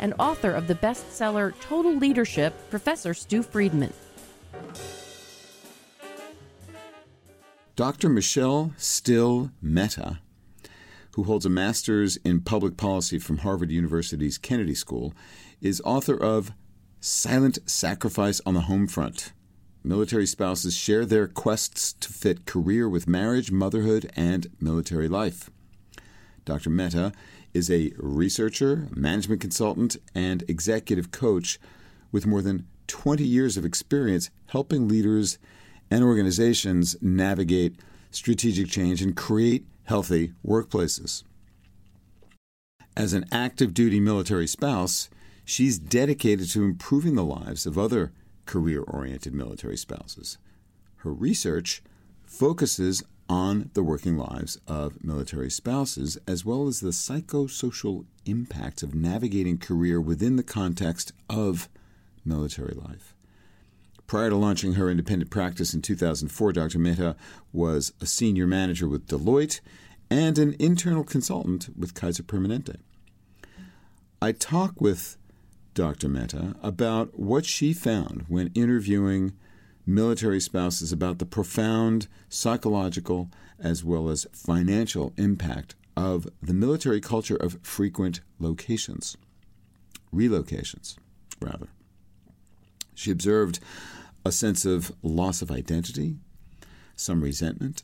and author of the bestseller Total Leadership, Professor Stew Friedman. Dr. Michelle Still Mehta, who holds a master's in public policy from Harvard University's Kennedy School, is author of Silent Sacrifice on the Home Front. Military spouses share their quests to fit career with marriage, motherhood, and military life. Dr. Mehta is a researcher, management consultant, and executive coach with more than 20 years of experience helping leaders and organizations navigate strategic change and create healthy workplaces. As an active duty military spouse, she's dedicated to improving the lives of other career oriented military spouses. Her research focuses on the working lives of military spouses, as well as the psychosocial impacts of navigating career within the context of military life. Prior to launching her independent practice in 2004, Dr. Mehta was a senior manager with Deloitte and an internal consultant with Kaiser Permanente. I talk with Dr. Mehta about what she found when interviewing military spouses about the profound psychological as well as financial impact of the military culture of frequent locations, relocations, rather. She observed a sense of loss of identity, some resentment,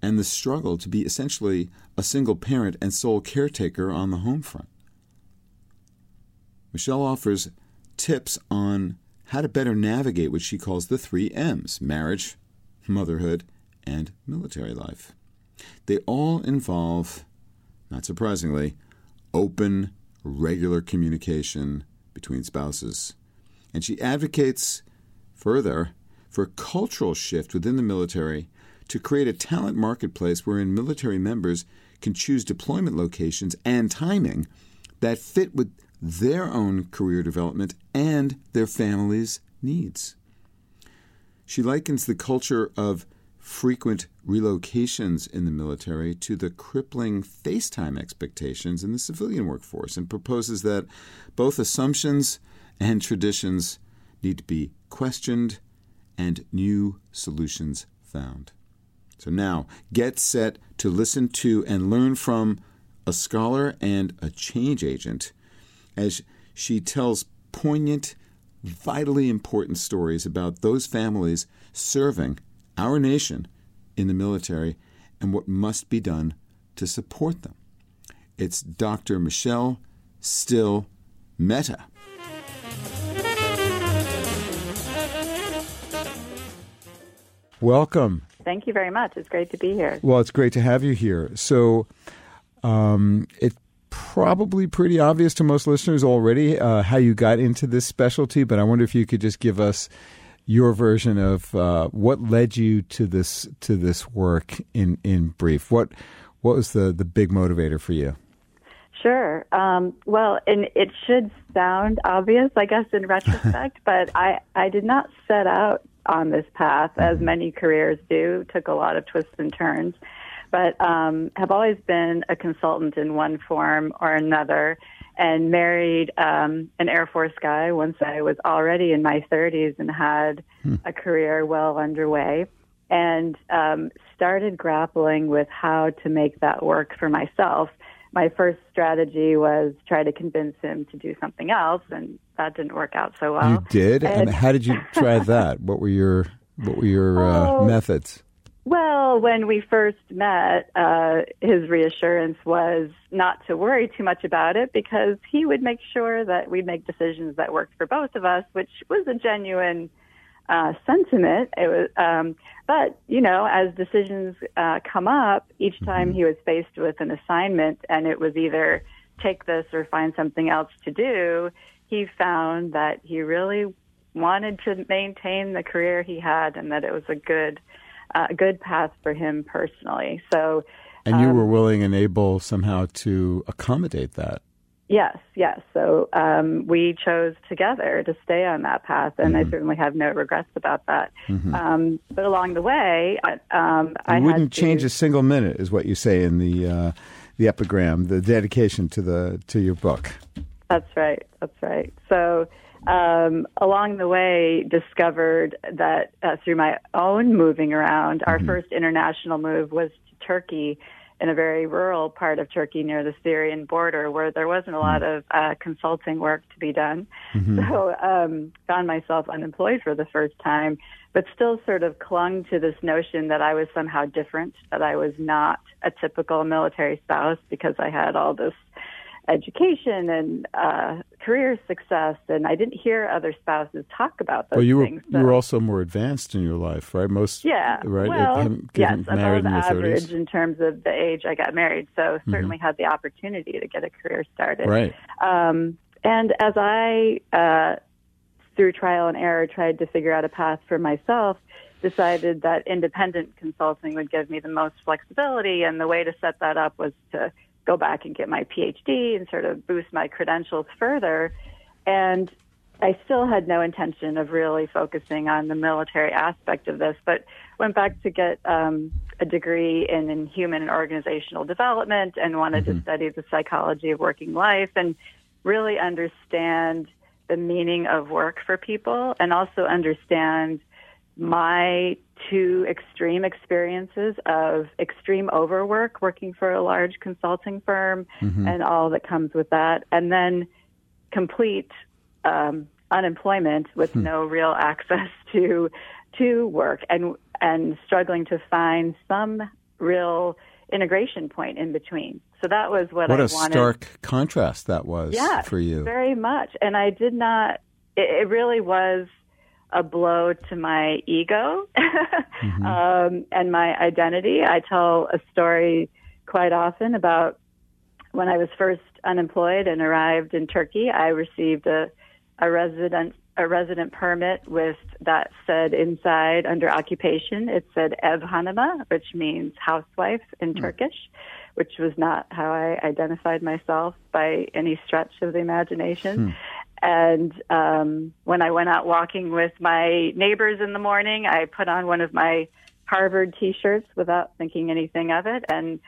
and the struggle to be essentially a single parent and sole caretaker on the home front. Michelle offers tips on how to better navigate what she calls the three M's marriage, motherhood, and military life. They all involve, not surprisingly, open, regular communication between spouses. And she advocates further for a cultural shift within the military to create a talent marketplace wherein military members can choose deployment locations and timing that fit with their own career development and their families' needs. She likens the culture of frequent relocations in the military to the crippling FaceTime expectations in the civilian workforce and proposes that both assumptions and traditions need to be questioned and new solutions found. So now, get set to listen to and learn from a scholar and a change agent as she tells poignant, vitally important stories about those families serving our nation in the military and what must be done to support them. It's Dr. Michelle Still Mehta. Welcome. Thank you very much. It's great to be here. Well, it's great to have you here. So, um, it probably pretty obvious to most listeners already uh, how you got into this specialty, but I wonder if you could just give us your version of uh, what led you to this to this work in in brief. What what was the the big motivator for you? Sure. Um, well, and it should sound obvious, I guess, in retrospect, but I I did not set out on this path as mm-hmm. many careers do. Took a lot of twists and turns but um, have always been a consultant in one form or another and married um, an Air Force guy once I was already in my 30s and had hmm. a career well underway and um, started grappling with how to make that work for myself. My first strategy was try to convince him to do something else, and that didn't work out so well. You did, and, and how did you try that? What were your what were your uh, oh, methods? Well, when we first met, uh, his reassurance was not to worry too much about it because he would make sure that we'd make decisions that worked for both of us, which was a genuine uh, sentiment. It was, um, but you know, as decisions uh, come up, each time mm-hmm. he was faced with an assignment, and it was either take this or find something else to do he found that he really wanted to maintain the career he had and that it was a good uh, good path for him personally. So And you um, were willing and able somehow to accommodate that. Yes, yes. So um, we chose together to stay on that path, and mm-hmm. I certainly have no regrets about that. Mm-hmm. Um, but along the way, um, I wouldn't to, change a single minute, is what you say in the uh, the epigram, the dedication to the to your book. That's right. That's right. So um, along the way, discovered that uh, through my own moving around, mm-hmm. our first international move was to Turkey in a very rural part of Turkey near the Syrian border where there wasn't a lot mm-hmm. of uh, consulting work to be done. Mm-hmm. So um, found myself unemployed for the first time, but still sort of clung to this notion that I was somehow different, that I was not a typical military spouse because I had all this education and uh, career success, and I didn't hear other spouses talk about those well, you were, things. So. You were also more advanced in your life, right? Most, yeah, right? Well, yes, above average in terms of the age I got married, so mm-hmm. certainly had the opportunity to get a career started. Right. Um, and as I, uh, through trial and error, tried to figure out a path for myself, decided that independent consulting would give me the most flexibility, and the way to set that up was to go back and get my PhD and sort of boost my credentials further. And I still had no intention of really focusing on the military aspect of this, but went back to get um, a degree in, in human and organizational development and wanted mm-hmm. to study the psychology of working life and really understand the meaning of work for people and also understand my two extreme experiences of extreme overwork working for a large consulting firm mm-hmm. and all that comes with that, and then complete um, unemployment with hmm. no real access to to work and and struggling to find some real integration point in between. So that was what, I wanted. what I a wanted. stark contrast that was yeah, for you. Very much. And I did not it, it really was a blow to my ego mm-hmm. um, and my identity. I tell a story quite often about when I was first unemployed and arrived in Turkey. I received a, a resident a resident permit with that said inside under occupation. It said Ev Hanıma, which means housewife in mm. Turkish, which was not how I identified myself by any stretch of the imagination. Mm. And um, when I went out walking with my neighbors in the morning, I put on one of my Harvard T-shirts without thinking anything of it. And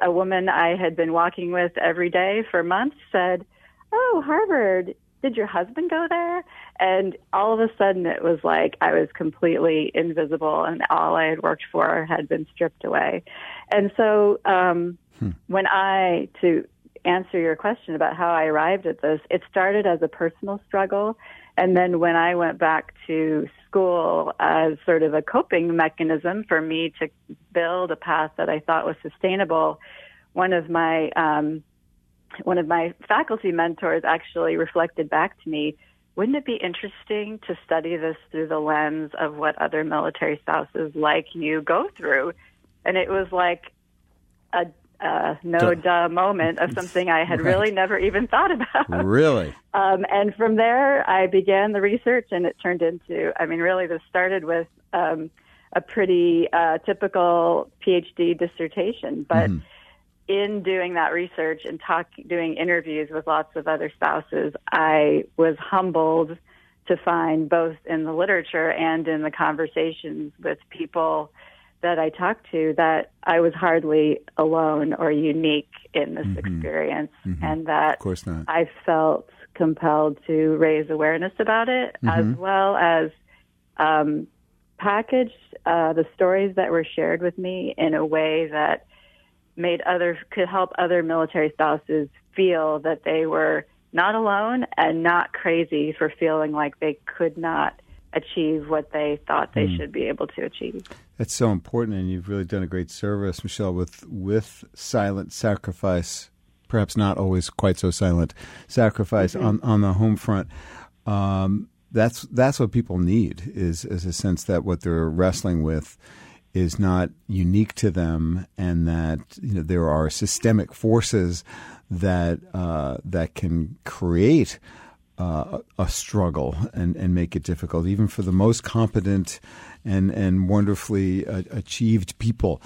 a woman I had been walking with every day for months said, "Oh, Harvard." Did your husband go there? And all of a sudden, it was like I was completely invisible, and all I had worked for had been stripped away. And so, um, hmm. when I to answer your question about how I arrived at this, it started as a personal struggle. And then when I went back to school as sort of a coping mechanism for me to build a path that I thought was sustainable, one of my um, one of my faculty mentors actually reflected back to me, wouldn't it be interesting to study this through the lens of what other military spouses like you go through? And it was like a uh, no duh moment of something I had right. really never even thought about. Really? Um, and from there, I began the research, and it turned into, I mean, really, this started with um, a pretty uh, typical PhD dissertation. But mm. in doing that research and talk, doing interviews with lots of other spouses, I was humbled to find both in the literature and in the conversations with people that I talked to that I was hardly alone or unique in this mm-hmm. experience, mm-hmm. and that I felt compelled to raise awareness about it, mm-hmm. as well as um, package uh, the stories that were shared with me in a way that made other could help other military spouses feel that they were not alone and not crazy for feeling like they could not achieve what they thought they mm. should be able to achieve. That's so important, and you've really done a great service, Michelle, with with silent sacrifice. Perhaps not always quite so silent sacrifice mm-hmm. on on the home front. Um, that's that's what people need is is a sense that what they're wrestling with is not unique to them, and that you know there are systemic forces that uh, that can create uh, a struggle and, and make it difficult, even for the most competent and and wonderfully uh, achieved people.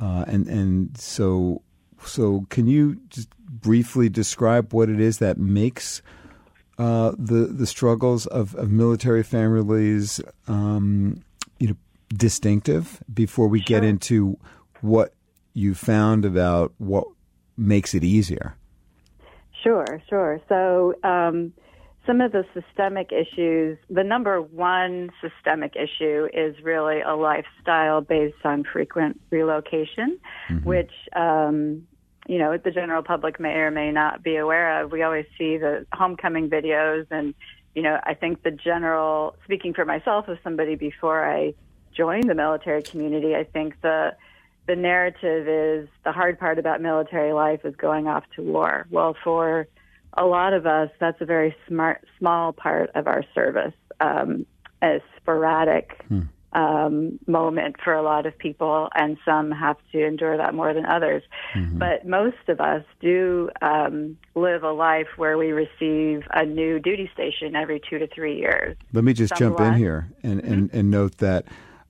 Uh, and and so so, can you just briefly describe what it is that makes uh, the the struggles of, of military families, um, you know, distinctive before we sure. get into what you found about what makes it easier? Sure, sure. So. Um, some of the systemic issues, the number one systemic issue is really a lifestyle based on frequent relocation, mm-hmm. which um, you know, the general public may or may not be aware of. We always see the homecoming videos and, you know, I think the general, speaking for myself as somebody before I joined the military community, I think the, the narrative is the hard part about military life is going off to war. Well, for a lot of us, that's a very smart, small part of our service, um, a sporadic hmm um, moment for a lot of people, and some have to endure that more than others. Mm-hmm. But most of us do um, live a life where we receive a new duty station every two to three years. Let me just some jump less. in here and, mm-hmm. and, and note that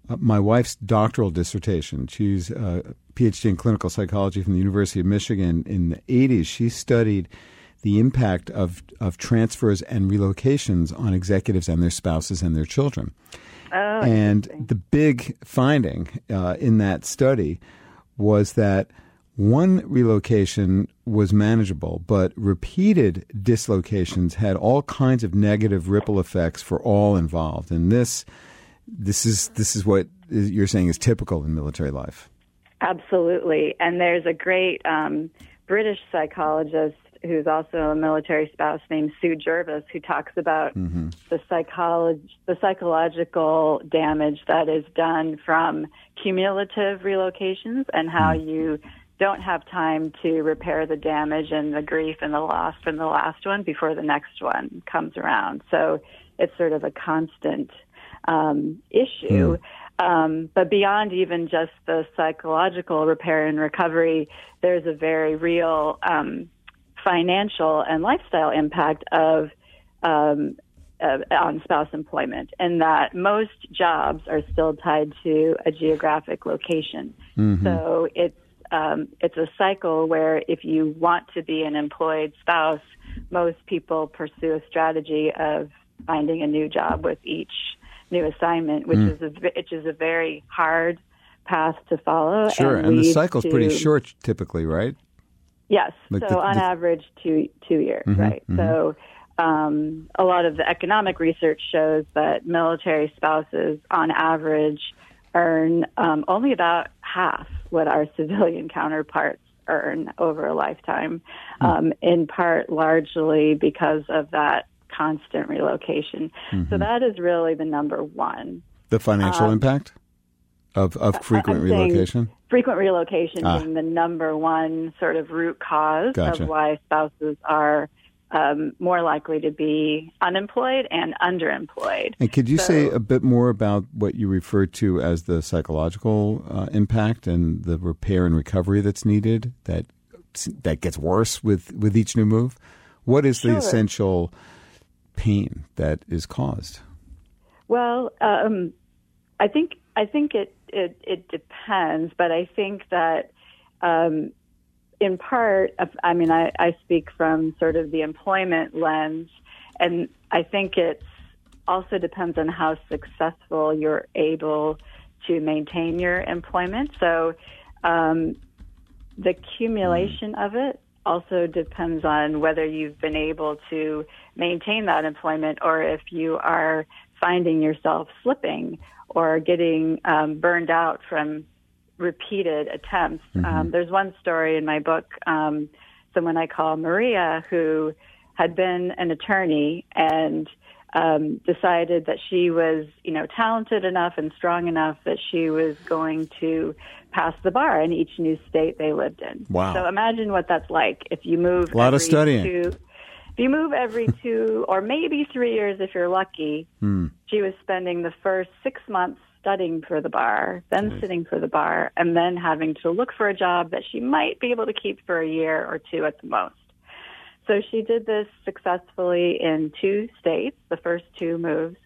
uh, my wife's doctoral dissertation, she's a PhD in clinical psychology from the University of Michigan in the 80s. She studied the impact of, of transfers and relocations on executives and their spouses and their children. Oh, and the big finding uh, in that study was that one relocation was manageable, but repeated dislocations had all kinds of negative ripple effects for all involved. And this, this is this is what you're saying is typical in military life. Absolutely, and there's a great um, British psychologist who's also a military spouse named Sue Jervis, who talks about mm-hmm. the psychology, the psychological damage that is done from cumulative relocations, and how mm-hmm. you don't have time to repair the damage and the grief and the loss from the last one before the next one comes around. So it's sort of a constant um, issue. Mm. Um, but beyond even just the psychological repair and recovery, there's a very real um, financial and lifestyle impact of um, uh, on spouse employment, and that most jobs are still tied to a geographic location. Mm-hmm. So it's um, it's a cycle where if you want to be an employed spouse, most people pursue a strategy of finding a new job with each new assignment, which mm. is a which is a very hard path to follow. Sure, and, and the cycle's to, pretty short, typically, right? Yes. Like so the, on the, average, two two years, mm-hmm, right? Mm-hmm. So um, a lot of the economic research shows that military spouses, on average, earn um, only about half what our civilian counterparts earn over a lifetime. Mm-hmm. Um, in part, largely because of that constant relocation. So mm-hmm. that is really the number one. The financial um, impact of of frequent relocation frequent relocation ah. being the number one sort of root cause gotcha. of why spouses are um, more likely to be unemployed and underemployed. And could you so, say a bit more about what you refer to as the psychological uh, impact and the repair and recovery that's needed that that gets worse with, with each new move? What is sure. the essential pain that is caused? Well, um, I think I think it it, it depends, but I think that um, in part, I mean, I, I speak from sort of the employment lens, and I think it also depends on how successful you're able to maintain your employment. So um, the accumulation of it also depends on whether you've been able to maintain that employment or if you are finding yourself slipping or getting um, burned out from repeated attempts. Mm-hmm. Um, there's one story in my book, um, someone I call Maria, who had been an attorney and um, decided that she was, you know, talented enough and strong enough that she was going to pass the bar in each new state they lived in. Wow! So imagine what that's like if you move a lot of studying. Two, if you move every two or maybe three years if you're lucky, hmm. she was spending the first six months studying for the bar, then sitting for the bar, and then having to look for a job that she might be able to keep for a year or two at the most. so she did this successfully in two states, the first two moves,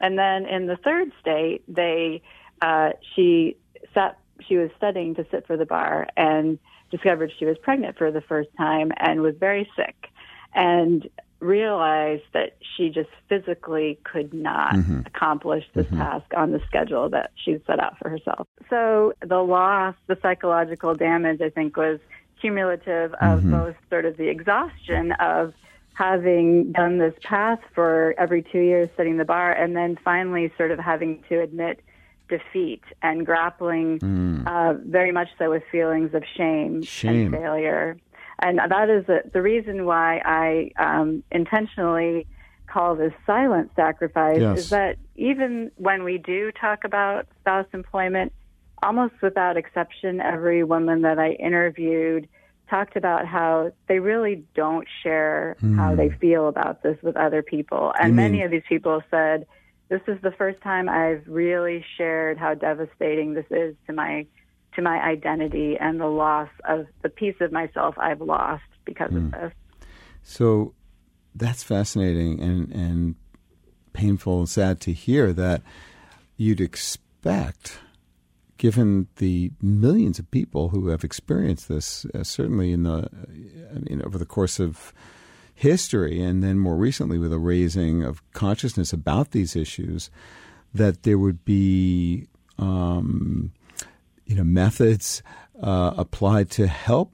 and then in the third state, they uh, she sat. She was studying to sit for the bar and discovered she was pregnant for the first time and was very sick, and realized that she just physically could not mm-hmm. accomplish this mm-hmm. task on the schedule that she'd set out for herself. So the loss, the psychological damage, I think, was cumulative of mm-hmm. both sort of the exhaustion of having done this path for every two years setting the bar and then finally sort of having to admit defeat and grappling mm. uh, very much so with feelings of shame, shame. and failure. And that is the reason why I um, intentionally call this silent sacrifice yes. is that even when we do talk about spouse employment, almost without exception, every woman that I interviewed talked about how they really don't share mm. how they feel about this with other people. And many of these people said, This is the first time I've really shared how devastating this is to my to my identity and the loss of the piece of myself I've lost because mm. of hmm. this. So that's fascinating and, and painful and sad to hear that you'd expect, given the millions of people who have experienced this, uh, certainly in the, I mean, over the course of history, and then more recently with a raising of consciousness about these issues, that there would be um, you know methods uh, applied to help,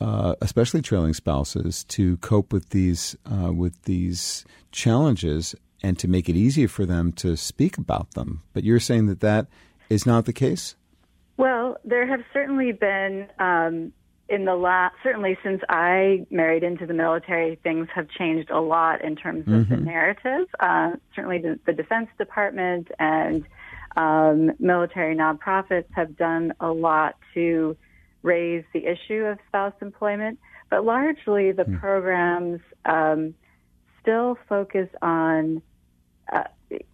uh, especially trailing spouses, to cope with these uh, with these challenges and to make it easier for them to speak about them. But you're saying that that is not the case. Well, there have certainly been. Um, in the last, certainly since I married into the military, things have changed a lot in terms of mm-hmm. the narrative. Uh, certainly, the, the Defense Department and um, military nonprofits have done a lot to raise the issue of spouse employment, but largely the mm. programs um, still focus on uh,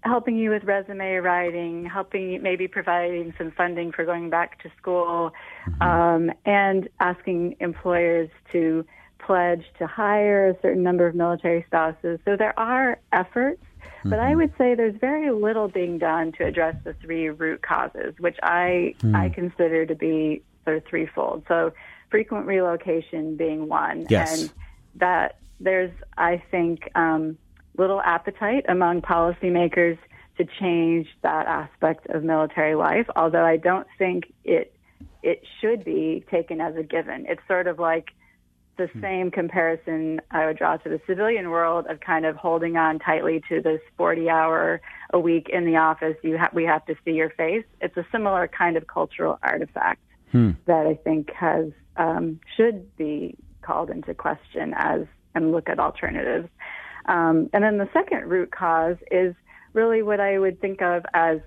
helping you with resume writing, helping maybe providing some funding for going back to school, mm-hmm. um, and asking employers to pledge to hire a certain number of military spouses. So there are efforts Mm-hmm. But I mm-hmm. would say there's very little being done to address the three root causes, which I mm. I consider to be sort of threefold. So frequent relocation being one, yes. and that there's I think um, little appetite among policymakers to change that aspect of military life. Although I don't think it it should be taken as a given. It's sort of like the hmm. same comparison I would draw to the civilian world of kind of holding on tightly to this 40 hour a week in the office. You ha- we have to see your face. It's a similar kind of cultural artifact hmm. that I think has um, should be called into question as and look at alternatives. Um, and then the second root cause is really what I would think of as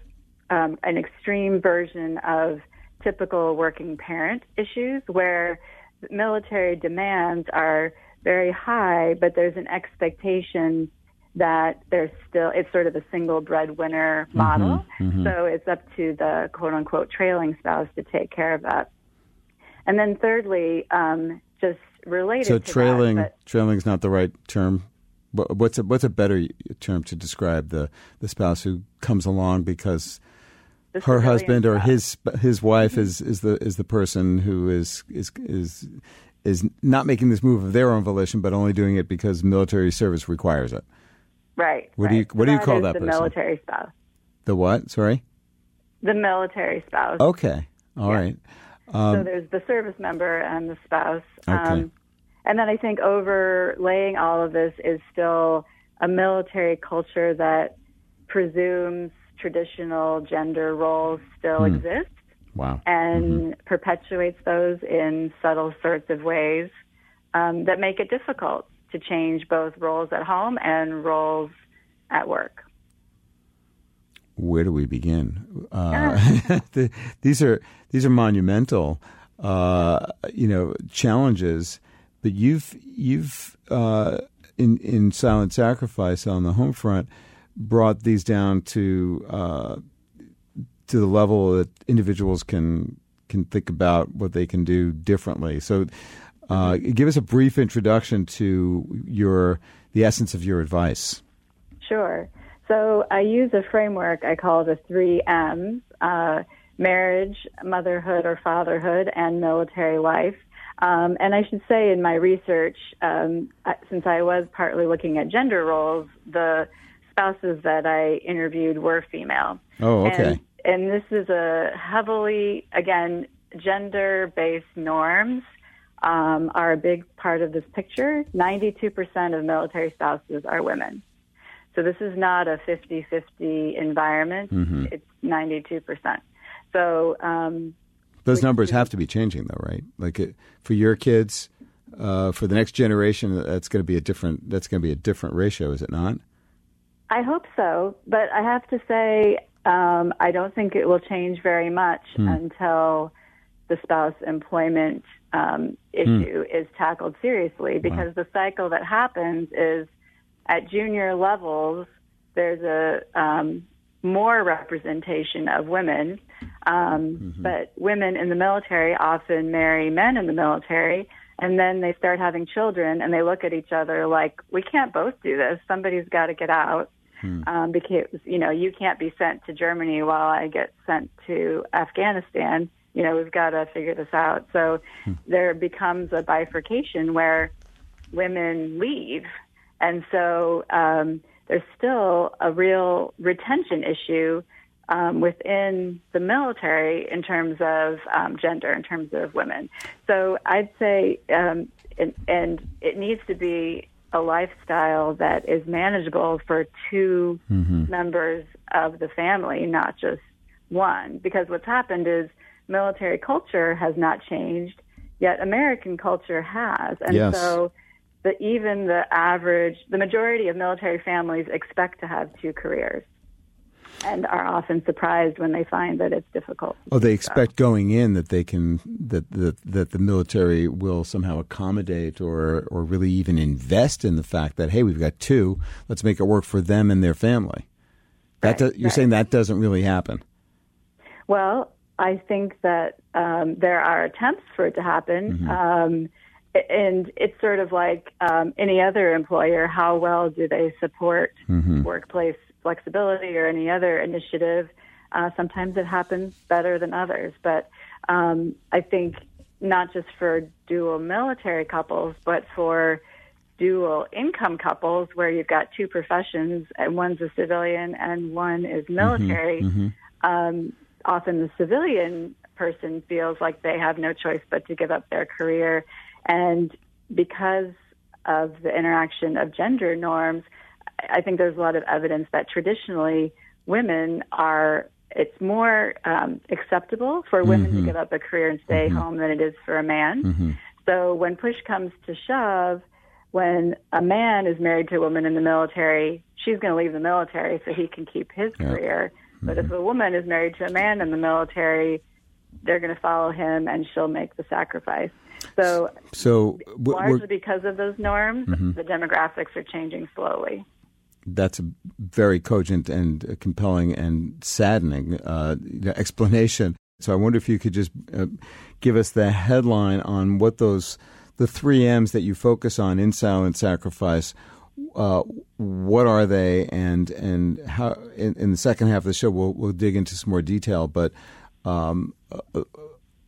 um, an extreme version of typical working parent issues where military demands are very high, but there's an expectation that there's still it's sort of a single breadwinner mm-hmm, model. Mm-hmm, mm-hmm. So it's up to the quote unquote trailing spouse to take care of that. And then thirdly, um, just related. So trailing that, trailing is not the right term. What's a what's a better term to describe the the spouse who comes along because her husband or his his wife mm-hmm. is is the is the person who is is is is not making this move of their own volition, but only doing it because military service requires it. Right. What right. do you what so do you call that? The person? military spouse. The what? Sorry. The military spouse. Okay. All yeah. right. Um, so there's the service member and the spouse. Okay. Um, and then I think overlaying all of this is still a military culture that presumes traditional gender roles still mm. exist. Wow. And mm-hmm. perpetuates those in subtle sorts of ways um, that make it difficult to change both roles at home and roles at work. Where do we begin? Uh, the, these are these are monumental, uh, you know, challenges. But you've you've uh, in in silent sacrifice on the home front brought these down to uh, to the level that individuals can can think about what they can do differently. So, Uh, give us a brief introduction to your the essence of your advice. Sure. So I use a framework I call the three M's: uh, marriage, motherhood or fatherhood, and military life. Um, and I should say, in my research, um, since I was partly looking at gender roles, the spouses that I interviewed were female. Oh, okay. And, and this is a heavily, again, gender based norms um, are a big part of this picture. 92% of military spouses are women. So this is not a 50 50 environment, mm-hmm. it's 92%. So, um, those numbers have to be changing, though, right? Like it, for your kids, uh, for the next generation, that's going to be a different. That's going to be a different ratio, is it not? I hope so, but I have to say, um, I don't think it will change very much hmm. until the spouse employment um, issue hmm. is tackled seriously. Because wow. the cycle that happens is at junior levels, there's a um, more representation of women, um, mm-hmm. but women in the military often marry men in the military, and then they start having children, and they look at each other like, "We can't both do this. Somebody's got to get out." Hmm. Um, because you know you can't be sent to Germany while I get sent to Afghanistan. You know we've got to figure this out. So hmm. there becomes a bifurcation where women leave, and so um, there's still a real retention issue um, within the military in terms of um, gender, in terms of women. So I'd say, um, and, and it needs to be a lifestyle that is manageable for 2 mm-hmm. members of the family, not just one. Because what's happened is military culture has not changed, yet American culture has. And yes. so that even the average, the majority of military families expect to have two careers and are often surprised when they find that it's difficult. Oh, they expect going in that they can that that that the military will somehow accommodate or or really even invest in the fact that hey, we've got two, let's make it work for them and their family. That right, do, you're right. saying that doesn't really happen. Well, I think that um, there are attempts for it to happen. Mm-hmm. Um, and it's sort of like um, any other employer. How well do they support mm-hmm. workplace flexibility or any other initiative? Uh, sometimes it happens better than others, but um, I think not just for dual military couples, but for dual income couples where you've got two professions and one's a civilian and one is mm-hmm. military. Mm-hmm. Um, often the civilian person feels like they have no choice but to give up their career and because of the interaction of gender norms, I think there's a lot of evidence that traditionally women are, it's more um, acceptable for women mm-hmm. to give up a career and stay mm-hmm. home than it is for a man. Mm-hmm. So when push comes to shove, when a man is married to a woman in the military, she's going to leave the military so he can keep his yep. career. But if mm-hmm. a woman is married to a man in the military, they're going to follow him and she'll make the sacrifice. So, so largely because of those norms, mm-hmm. the demographics are changing slowly. That's a very cogent and compelling and saddening uh, explanation. So I wonder if you could just uh, give us the headline on what those the three M's that you focus on in silent sacrifice. Uh, what are they, and and how? In, in, the second half of the show, we'll we'll dig into some more detail. But um, uh,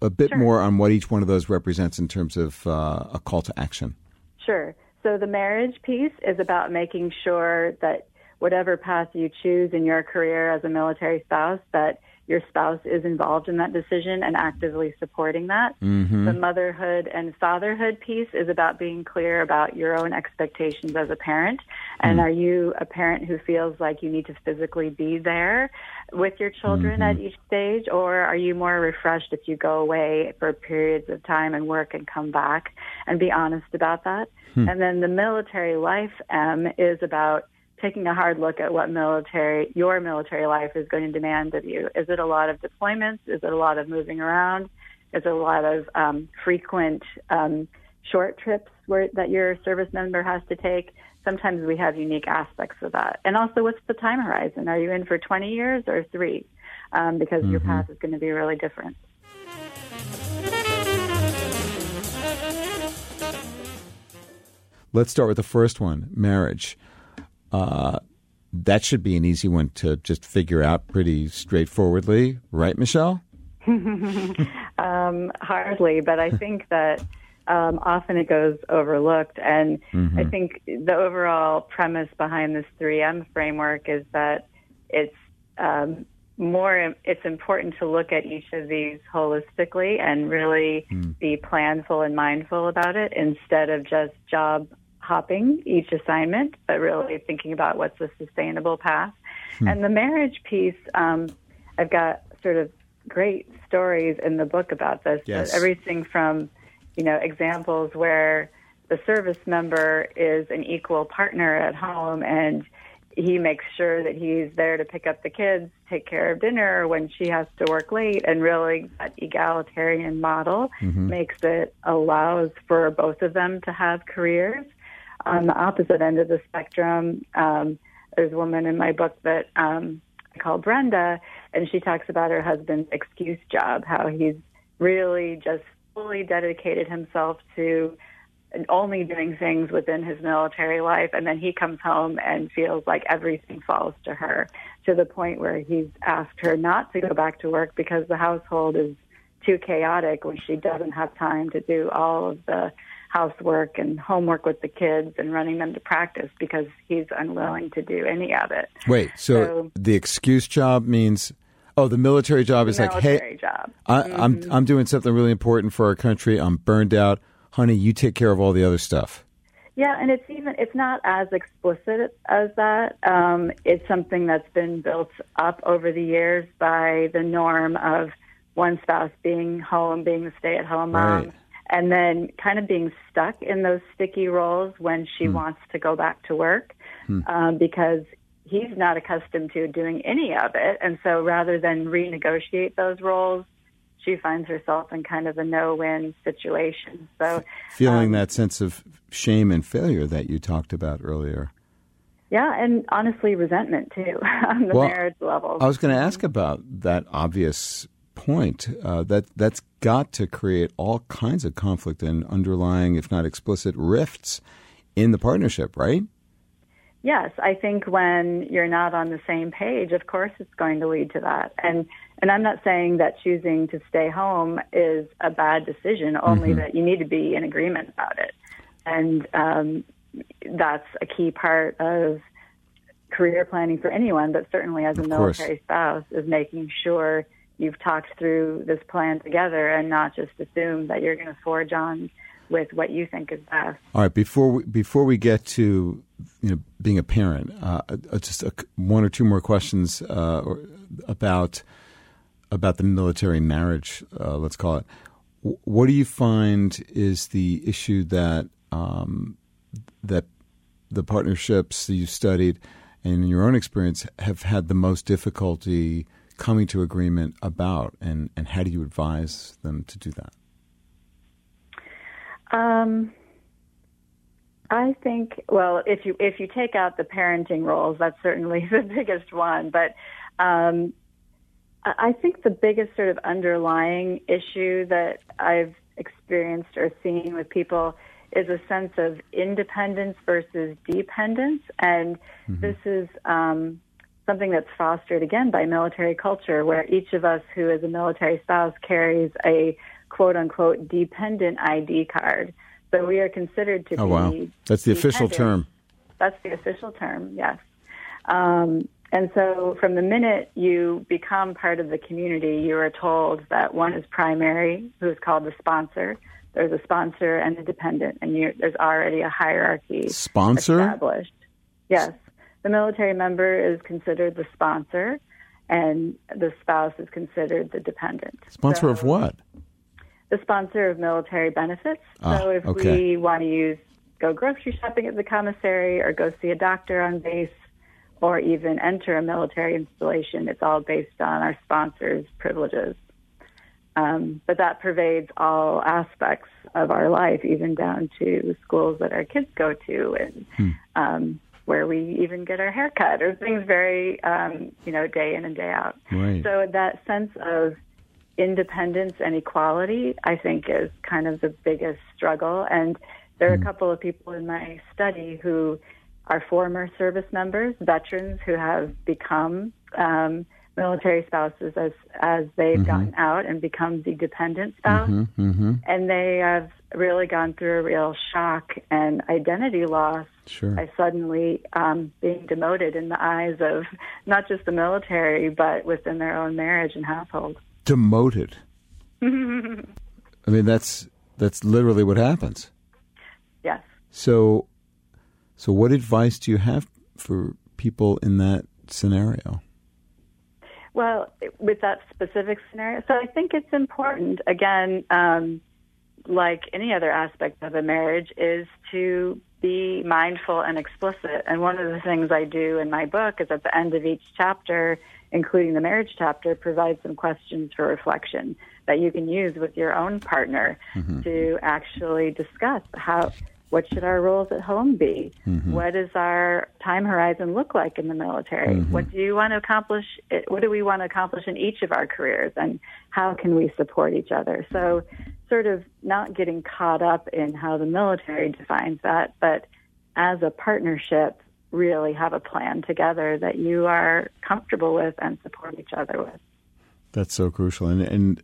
a bit sure. more on what each one of those represents in terms of uh, a call to action. Sure. So the marriage piece is about making sure that whatever path you choose in your career as a military spouse, that your spouse is involved in that decision and actively supporting that. Mm-hmm. The motherhood and fatherhood piece is about being clear about your own expectations as a parent. And mm-hmm. are you a parent who feels like you need to physically be there with your children mm-hmm. at each stage, or are you more refreshed if you go away for periods of time and work and come back and be honest about that? Hmm. And then the military life M is about taking a hard look at what military your military life is going to demand of you. Is it a lot of deployments? Is it a lot of moving around? Is it a lot of um, frequent um, short trips where that your service member has to take? Sometimes we have unique aspects of that. And also, what's the time horizon? Are you in for 20 years or three? Um, because mm-hmm. your path is going to be really different. Let's start with the first one marriage. Uh, that should be an easy one to just figure out pretty straightforwardly, right, Michelle? um, hardly, but I think that um, often it goes overlooked. And mm-hmm. I think the overall premise behind this 3M framework is that it's um, more, it's important to look at each of these holistically and really mm. be planful and mindful about it instead of just job hopping each assignment, but really thinking about what's a sustainable path. Hmm. And the marriage piece, um, I've got sort of great stories in the book about this. Yes. Everything from, you know, examples where the service member is an equal partner at home and he makes sure that he's there to pick up the kids, take care of dinner when she has to work late, and really that egalitarian model mm-hmm. makes it allows for both of them to have careers on the opposite end of the spectrum, um, there's a woman in my book that um, I call Brenda, and she talks about her husband's excuse job, how he's really just fully dedicated himself to only doing things within his military life, and then he comes home and feels like everything falls to her to the point where he's asked her not to go back to work because the household is too chaotic when she doesn't have time to do all of the housework and homework with the kids and running them to practice because he's unwilling to do any of it. Wait, so, so the excuse job means oh, the military job is like hey, job. I, mm-hmm. I'm I'm doing something really important for our country. I'm burned out, honey. You take care of all the other stuff. Yeah, and it's even it's not as explicit as that. Um, it's something that's been built up over the years by the norm of one spouse being home, being the stay-at-home mom, right and then kind of being stuck in those sticky roles when she mm. wants to go back to work mm. um, because he's not accustomed to doing any of it. And so rather than renegotiate those roles, she finds herself in kind of a no win situation. So feeling um, that sense of shame and failure that you talked about earlier. Yeah, and honestly, resentment too on the well, marriage level. I was going to ask about that obvious point, uh, that that's got to create all kinds of conflict and underlying, if not explicit, rifts in the partnership, right? Yes, I think when you're not on the same page, of course, it's going to lead to that. And and I'm not saying that choosing to stay home is a bad decision, only mm-hmm. that you need to be in agreement about it. And um, that's a key part of career planning for anyone, but certainly as a military spouse, is making sure you've talked through this plan together and not just assume that you're going to forge on with what you think is best. All right, before we, before we get to you know being a parent, uh, uh just a, one or two more questions uh, about about the military marriage. Uh, let's call it. What do you find is the issue that um, that the partnerships that you studied and in your own experience have had the most difficulty? Coming to agreement about, and, and how do you advise them to do that? Um, I think well, if you if you take out the parenting roles, that's certainly the biggest one. But um, I think the biggest sort of underlying issue that I've experienced or seen with people is a sense of independence versus dependence, and mm-hmm. this is um, something that's fostered again by military culture, where each of us who is a military spouse carries a quote unquote dependent ID card. So we are considered to oh, be. wow. That's the official term. That's the official term, yes. Um, and so from the minute you become part of the community, you are told that one is primary, who is called the sponsor. There's a sponsor and a dependent, and there's already a hierarchy sponsor established. Yes. The military member is considered the sponsor, and the spouse is considered the dependent. Sponsor so, of what? The sponsor of military benefits. Ah, so if okay. we want to use go grocery shopping at the commissary or go see a doctor on base or even enter a military installation, it's all based on our sponsor's privileges. Um, but that pervades all aspects of our life, even down to schools that our kids go to and hmm. um, where we even get our hair cut or things very, um, you know, day in and day out. Right. So that sense of independence and equality, I think, is kind of the biggest struggle. And There are a couple of people in my study who are former service members, veterans who have become um, military spouses as as they've Mm-hmm. gotten out and become the dependent spouse, and they have really gone through a real shock and identity loss Sure. by suddenly um, being demoted in the eyes of not just the military but within their own marriage and household. Demoted. I mean, that's that's literally what happens. Yes. So, so what advice do you have for people in that scenario? Well, with that specific scenario, so I think it's important, again, um, like any other aspect of a marriage, is to be mindful and explicit. And one of the things I do in my book is at the end of each chapter, including the marriage chapter, provide some questions for reflection that you can use with your own partner mm-hmm. to actually discuss how what should our roles at home be? Mm-hmm. What does our time horizon look like in the military? Mm-hmm. What do you want to accomplish? What do we want to accomplish in each of our careers? And how can we support each other? So, sort of not getting caught up in how the military defines that, but as a partnership, really have a plan together that you are comfortable with and support each other with. That's so crucial, and and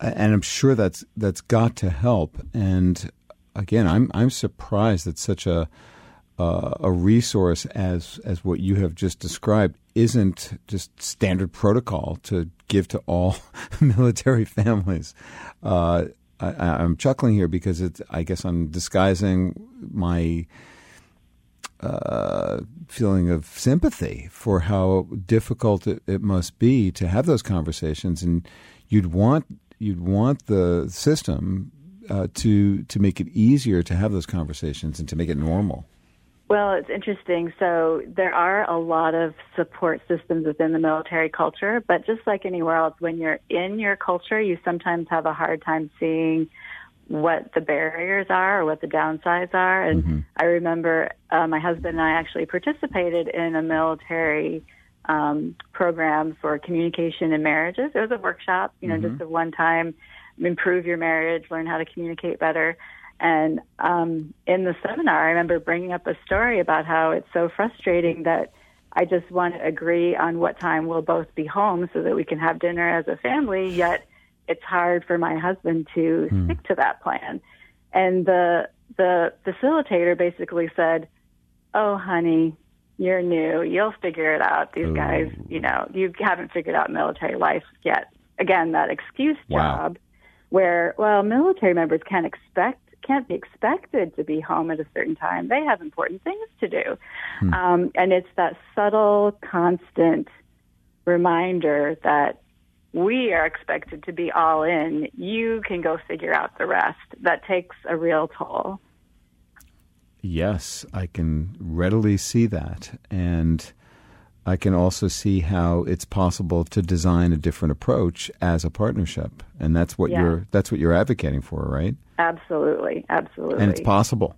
and I'm sure that's that's got to help. And again, I'm I'm surprised that such a uh, a resource as as what you have just described isn't just standard protocol to give to all military families. Uh, I, I'm chuckling here because it's. I guess I'm disguising my uh, feeling of sympathy for how difficult it, it must be to have those conversations, and you'd want you'd want the system uh, to to make it easier to have those conversations and to make it normal. Well, it's interesting. So there are a lot of support systems within the military culture, but just like anywhere else, when you're in your culture, you sometimes have a hard time seeing what the barriers are or what the downsides are. And I remember uh, my husband and I actually participated in a military um, program for communication in marriages. It was a workshop, you know, just a one time improve your marriage, learn how to communicate better. And um, in the seminar, I remember bringing up a story about how it's so frustrating that I just want to agree on what time we'll both be home so that we can have dinner as a family, yet it's hard for my husband to stick to that plan. And the the facilitator basically said, "Oh, honey, you're new. You'll figure it out. These guys, you know, you haven't figured out military life yet." Again, that excuse Wow. job, where well, military members can't expect can't be expected to be home at a certain time. They have important things to do, um, and it's that subtle, constant reminder that we are expected to be all in. You can go figure out the rest. That takes a real toll. Yes, I can readily see that. And I can also see how it's possible to design a different approach as a partnership. And that's what Yeah. you're that's what you're advocating for, right? Absolutely, absolutely. And it's possible.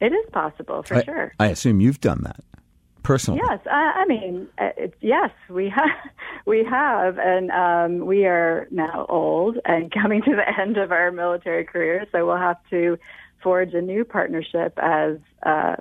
It is possible for I, sure. I assume you've done that personally. Yes, I, I mean, uh, it, yes, we have, we have, and um, we are now old and coming to the end of our military career, so we'll have to forge a new partnership as uh,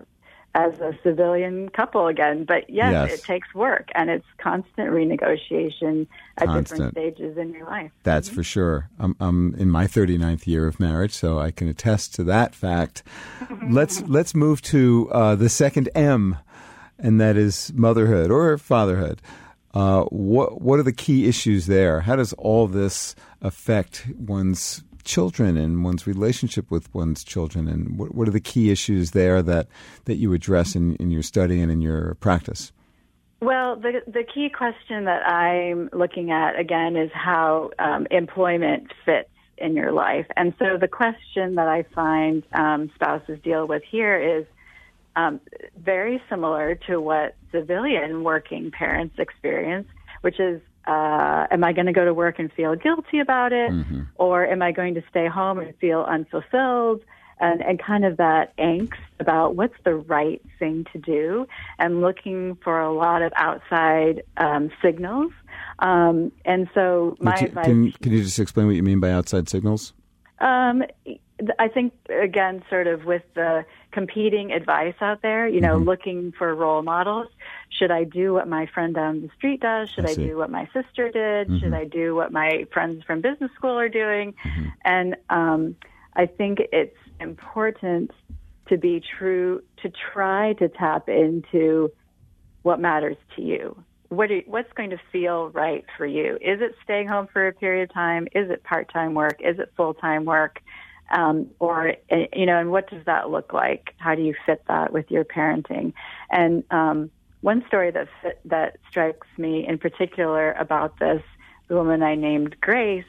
as a civilian couple again. But yes, Yes. it takes work, and it's constant renegotiation at Constant. different stages in your life. That's for sure. I'm, I'm in my 39th year of marriage, so I can attest to that fact. let's let's move to uh, the second M, and that is motherhood or fatherhood. Uh, what what are the key issues there? How does all this affect one's children and one's relationship with one's children? And what, what are the key issues there that, that you address in, in your study and in your practice? Well, the the key question that I'm looking at again is how um, employment fits in your life, and so the question that I find um, spouses deal with here is um, very similar to what civilian working parents experience, which is. Uh, am I going to go to work and feel guilty about it, or am I going to stay home and feel unfulfilled? and, and kind of that angst about what's the right thing to do and looking for a lot of outside um, signals. Um, and so my you- advice, can, can you just explain what you mean by outside signals? um, I think again, sort of with the competing advice out there, you know, Mm-hmm. looking for role models. Should I do what my friend down the street does? Should I I, do what my sister did? Should I do what my friends from business school are doing? And um, I think it's important to be true, to try to tap into what matters to you. What are, what's going to feel right for you? Is it staying home for a period of time? Is it part-time work? Is it full-time work? Um, or uh, you know, and what does that look like? How do you fit that with your parenting? And um, one story that fit, that strikes me in particular about this, the woman I named Grace,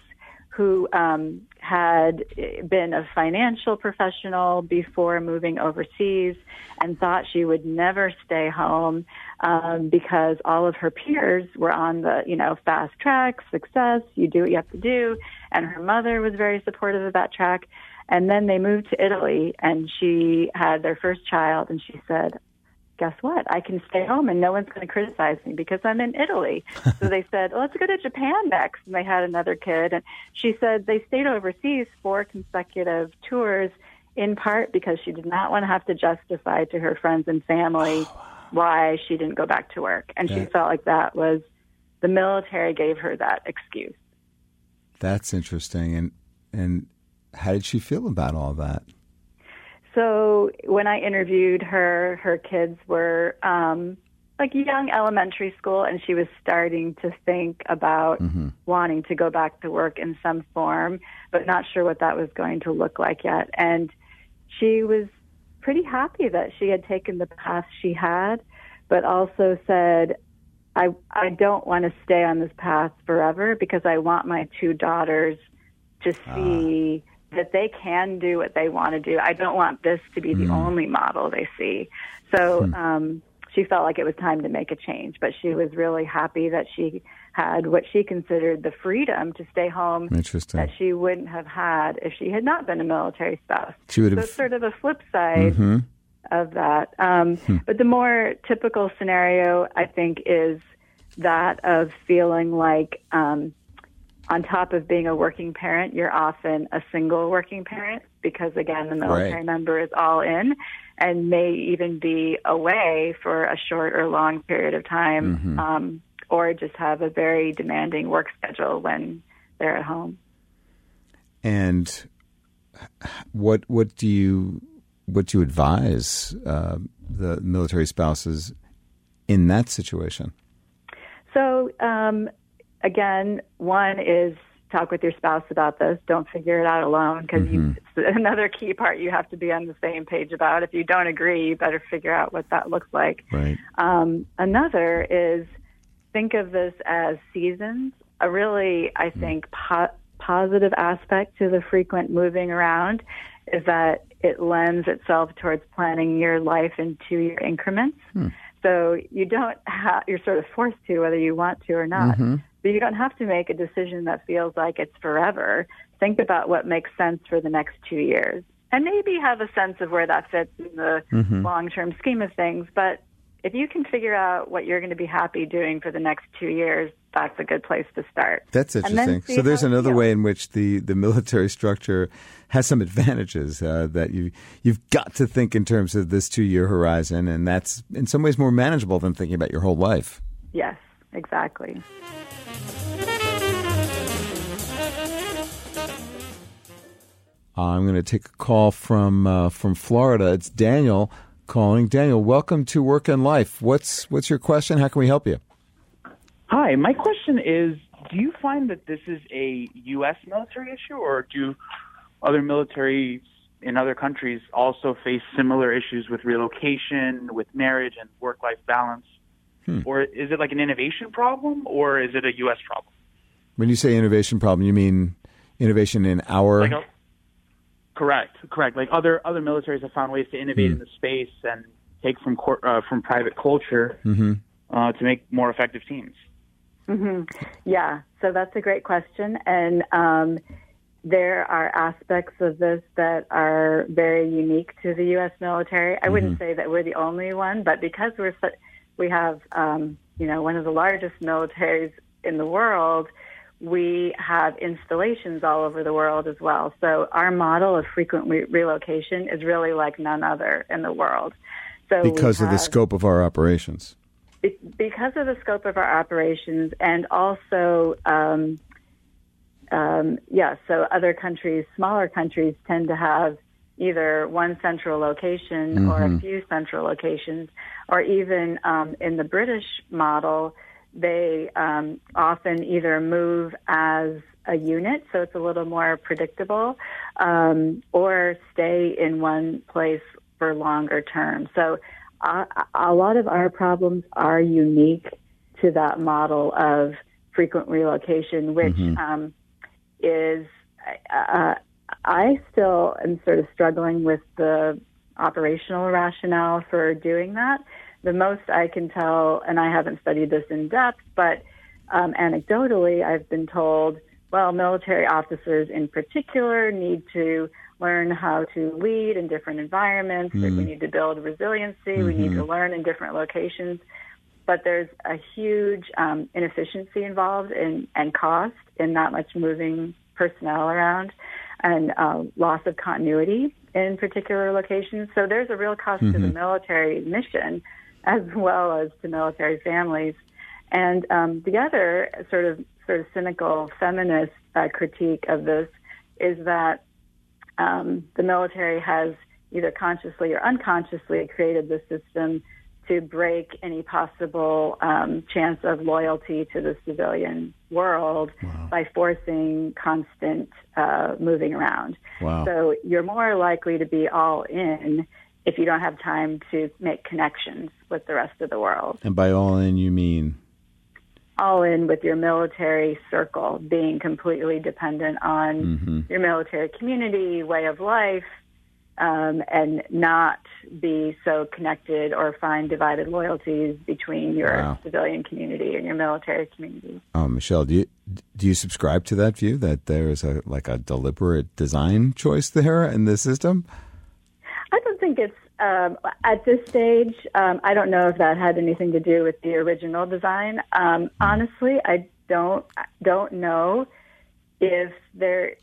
who um, had been a financial professional before moving overseas and thought she would never stay home um, because all of her peers were on the you know fast track success you do what you have to do and her mother was very supportive of that track and then they moved to italy and she had their first child and she said guess what? I can stay home and no one's going to criticize me because I'm in Italy. so they said, let's go to Japan next. And they had another kid. And she said they stayed overseas four consecutive tours in part because she did not want to have to justify to her friends and family why she didn't go back to work. And she felt like that was the military gave her that excuse. That's interesting. And and how did she feel about all that? So when I interviewed her, her kids were um, like young elementary school, and she was starting to think about wanting to go back to work in some form, but not sure what that was going to look like yet. And she was pretty happy that she had taken the path she had, but also said, I, I don't want to stay on this path forever because I want my two daughters to see that they can do what they want to do. I don't want this to be the only model they see. So um, she felt like it was time to make a change, but she was really happy that she had what she considered the freedom to stay home Interesting. that she wouldn't have had if she had not been a military spouse. She would So have it's sort of a flip side Mm-hmm. of that. Um, But the more typical scenario, I think, is that of feeling like, um, on top of being a working parent, you're often a single working parent because, again, the military Right. member is all in and may even be away for a short or long period of time, Mm-hmm. um, or just have a very demanding work schedule when they're at home. And what what do you what do you advise uh, the military spouses in that situation? So, um, again, one is talk with your spouse about this. Don't figure it out alone because mm-hmm. it's another key part you have to be on the same page about. If you don't agree, you better figure out what that looks like. Right. Um, another is think of this as seasons. A really, I mm. think, po- positive aspect to the frequent moving around is that it lends itself towards planning your life in two year increments. Hmm. So you don't you're sort of forced to whether you want to or not. Mm-hmm. But you don't have to make a decision that feels like it's forever. Think about what makes sense for the next two years. And maybe have a sense of where that fits in the long term scheme of things. But if you can figure out what you're going to be happy doing for the next two years, that's a good place to start. That's interesting. So there's another way in which the, the military structure has some advantages uh, that you you've got to think in terms of this two year horizon, and that's in some ways more manageable than thinking about your whole life. Yes, exactly. I'm going to take a call from uh, from Florida. It's Daniel calling. Daniel, welcome to Work and Life. What's what's your question? How can we help you? Hi, my question is do you find that this is a U.S. military issue, or do other militaries in other countries also face similar issues with relocation, with marriage, and work life balance? Or is it like an innovation problem, or is it a U.S. problem? When you say innovation problem, you mean innovation in our Like a, correct, correct. Like other other militaries have found ways to innovate in the space and take from cor- uh, from private culture uh, to make more effective teams. Yeah, so that's a great question. And um, there are aspects of this that are very unique to the U.S. military. I wouldn't say that we're the only one, but because we're su- we have um, you know one of the largest militaries in the world, we have installations all over the world as well. So our model of frequent re- relocation is really like none other in the world. So because of the scope of our operations. because of the scope of our operations, and also, um, um, yeah, so other countries, smaller countries, tend to have either one central location mm-hmm. or a few central locations, or even um, in the British model, they um, often either move as a unit, so it's a little more predictable, um, or stay in one place for longer term. So uh, a lot of our problems are unique to that model of frequent relocation, which mm-hmm. um, is uh, I still am sort of struggling with the operational rationale for doing that. The most I can tell, and I haven't studied this in depth, but um, anecdotally, I've been told, well, military officers in particular need to learn how to lead in different environments. Mm-hmm. We need to build resiliency. Mm-hmm. We need to mm-hmm. learn in different locations. But there's a huge um, inefficiency involved in, and cost in not much moving personnel around and uh, loss of continuity in particular locations. So there's a real cost mm-hmm. to the mm-hmm. military mission as well as to military families. And um, the other sort of sort of cynical feminist uh, critique of this is that um, the military has either consciously or unconsciously created the system to break any possible um, chance of loyalty to the civilian world wow. by forcing constant uh, moving around. Wow. So you're more likely to be all in if you don't have time to make connections with the rest of the world. And by all in, you mean? All in with your military circle, being completely dependent on mm-hmm. your military community, way of life, um, and not be so connected or find divided loyalties between your wow. civilian community and your military community. Oh, Michelle, do you do you subscribe to that view that there is a like a deliberate design choice there in the system? Think it's um, at this stage. Um, I don't know if that had anything to do with the original design. Um, honestly, I don't don't know if there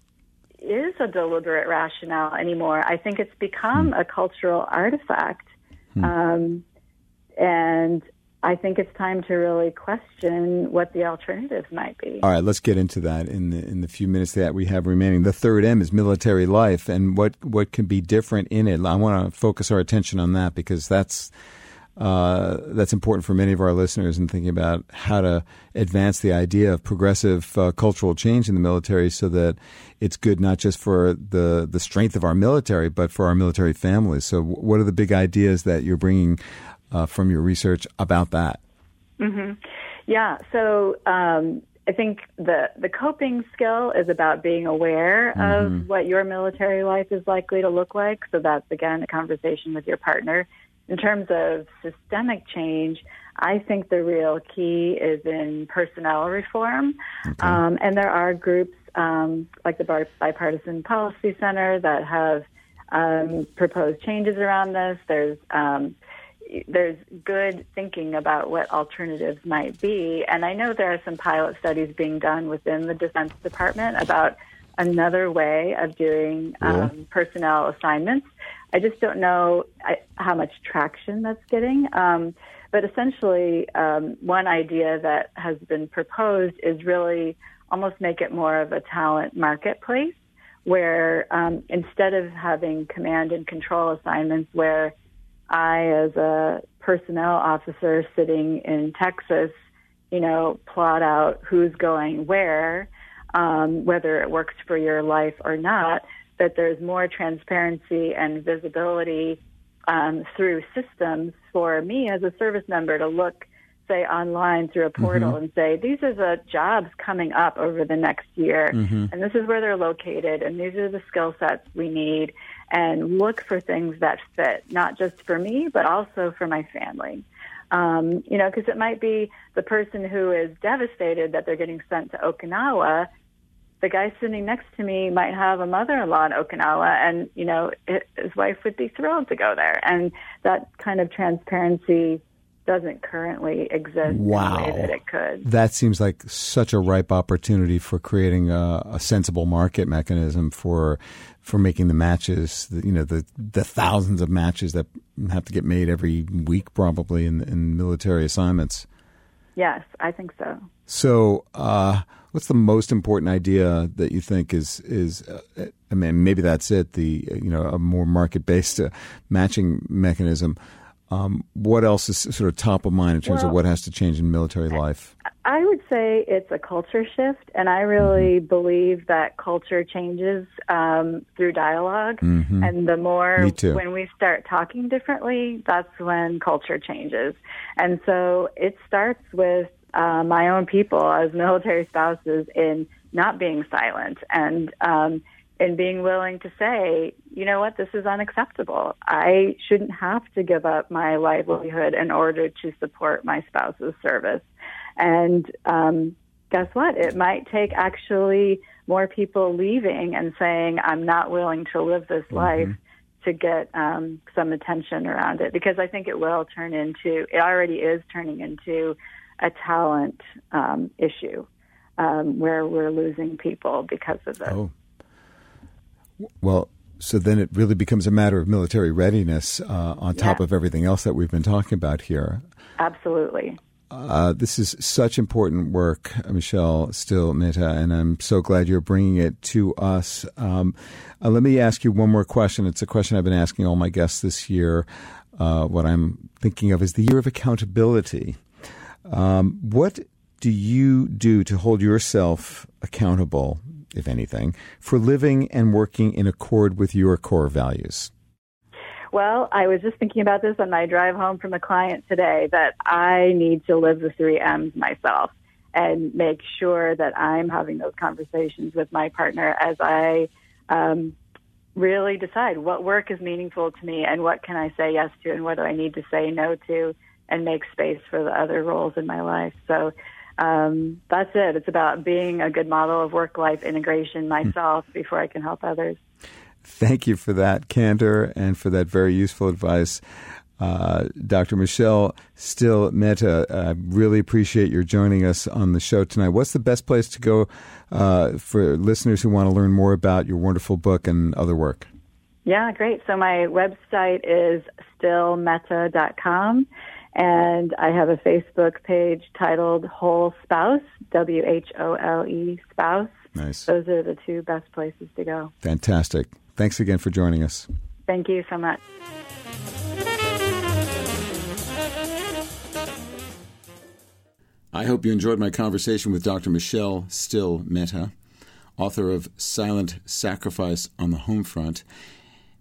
is a deliberate rationale anymore. I think it's become hmm. a cultural artifact. Hmm. Um, and I think it's time to really question what the alternatives might be. All right, let's get into that in the in the few minutes that we have remaining. The third M is military life, and what what can be different in it. I want to focus our attention on that because that's uh, that's important for many of our listeners in thinking about how to advance the idea of progressive uh, cultural change in the military so that it's good not just for the, the strength of our military, but for our military families. So, what are the big ideas that you're bringing uh, from your research about that? Mm-hmm. Yeah, so um, I think the the coping skill is about being aware mm-hmm. of what your military life is likely to look like. So that's again a conversation with your partner in terms of systemic change, I think the real key is in personnel reform. Okay. Um, and there are groups um, like the Bipartisan Policy Center that have um, proposed changes around this. There's um, there's good thinking about what alternatives might be, and I know there are some pilot studies being done within the Defense Department about another way of doing yeah. Um, personnel assignments I just don't know how much traction that's getting. Um, but essentially, um, one idea that has been proposed is really almost make it more of a talent marketplace where um, instead of having command and control assignments where I, as a personnel officer sitting in Texas, you know, plot out who's going where, um, whether it works for your life or not, that there's more transparency and visibility um, through systems for me as a service member to look, say, online through a portal mm-hmm. and say, these are the jobs coming up over the next year, mm-hmm. and this is where they're located, and these are the skill sets we need, and look for things that fit, not just for me, but also for my family. Um, you know, because it might be the person who is devastated that they're getting sent to Okinawa the guy sitting next to me might have a mother-in-law in Okinawa, and you know his wife would be thrilled to go there. And that kind of transparency doesn't currently exist wow. in the way that it could. That seems like such a ripe opportunity for creating a, a sensible market mechanism for for making the matches. You know, the the thousands of matches that have to get made every week, probably in, in military assignments. Yes, I think so. So, uh, what's the most important idea that you think is is? Uh, I mean, maybe that's it. The you know a more market based uh, matching mechanism. Um, what else is sort of top of mind in terms well, of what has to change in military life? I would say it's a culture shift, and I really mm-hmm. believe that culture changes um, through dialog mm-hmm. And the more when we start talking differently, that's when culture changes. And so it starts with uh, my own people as military spouses in not being silent and um, and being willing to say, you know what, this is unacceptable. I shouldn't have to give up my livelihood in order to support my spouse's service. And um, guess what? It might take actually more people leaving and saying, I'm not willing to live this mm-hmm. life to get um, some attention around it because I think it will turn into, it already is turning into a talent um, issue um, where we're losing people because of this. Oh. Well, so then it really becomes a matter of military readiness uh, on top of everything else that we've been talking about here. Absolutely. Uh, this is such important work, Michelle Still Mehta, and I'm so glad you're bringing it to us. Um, uh, let me ask you one more question. It's a question I've been asking all my guests this year. Uh, what I'm thinking of is the year of accountability. Um, what do you do to hold yourself accountable if anything, for living and working in accord with your core values? Well, I was just thinking about this on my drive home from a client today that I need to live the three M's myself and make sure that I'm having those conversations with my partner as I um, really decide what work is meaningful to me and what can I say yes to and what do I need to say no to and make space for the other roles in my life. So um, that's it. It's about being a good model of work life integration hmm. myself before I can help others. Thank you for that candor and for that very useful advice. Uh, Dr. Michelle Still Mehta, I really appreciate your joining us on the show tonight. What's the best place to go uh, for listeners who want to learn more about your wonderful book and other work? Yeah, great. So my website is stillmehta.com and I have a Facebook page titled Whole Spouse, W H O L E Spouse. Nice. Those are the two best places to go. Fantastic. Thanks again for joining us. Thank you so much. I hope you enjoyed my conversation with Dr. Michelle Still Mehta, author of Silent Sacrifice on the Home Front,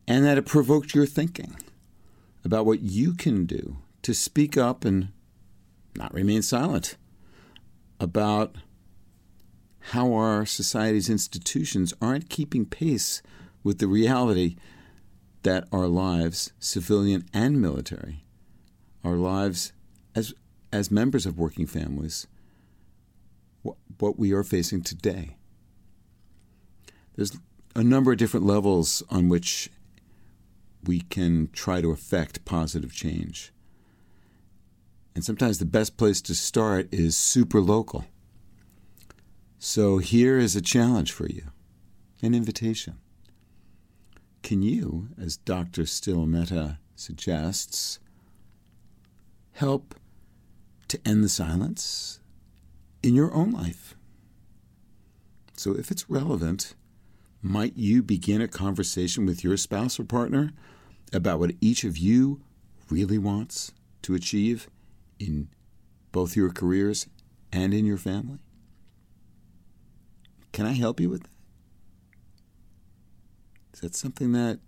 and that it provoked your thinking about what you can do to speak up and not remain silent about how our society's institutions aren't keeping pace with the reality that our lives, civilian and military, our lives as as members of working families, what, what we are facing today. There's a number of different levels on which we can try to affect positive change. And sometimes the best place to start is super local. So here is a challenge for you an invitation. Can you, as Dr. Still Mehta suggests, help to end the silence in your own life? So, if it's relevant, might you begin a conversation with your spouse or partner about what each of you really wants to achieve in both your careers and in your family? Can I help you with that? Is that something that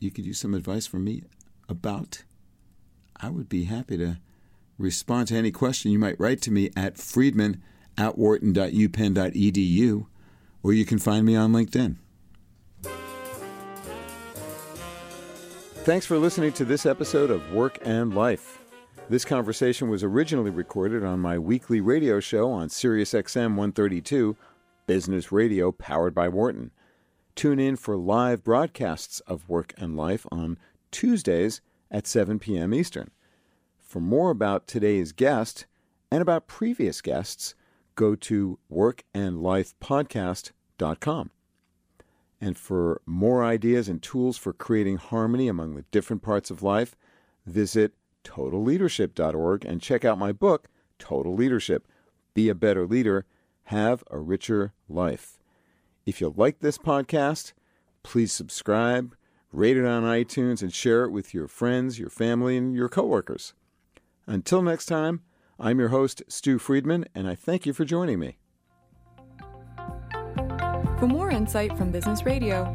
you could use some advice from me about? I would be happy to respond to any question you might write to me at friedman at wharton.upenn.edu, or you can find me on LinkedIn. Thanks for listening to this episode of Work and Life. This conversation was originally recorded on my weekly radio show on SiriusXM 132, Business Radio powered by Wharton. Tune in for live broadcasts of Work and Life on Tuesdays at 7 p.m. Eastern. For more about today's guest and about previous guests, go to workandlifepodcast.com. And for more ideas and tools for creating harmony among the different parts of life, visit totalleadership.org and check out my book, Total Leadership Be a Better Leader, Have a Richer Life. If you like this podcast, please subscribe, rate it on iTunes, and share it with your friends, your family, and your coworkers. Until next time, I'm your host, Stew Friedman, and I thank you for joining me. For more insight from Business Radio,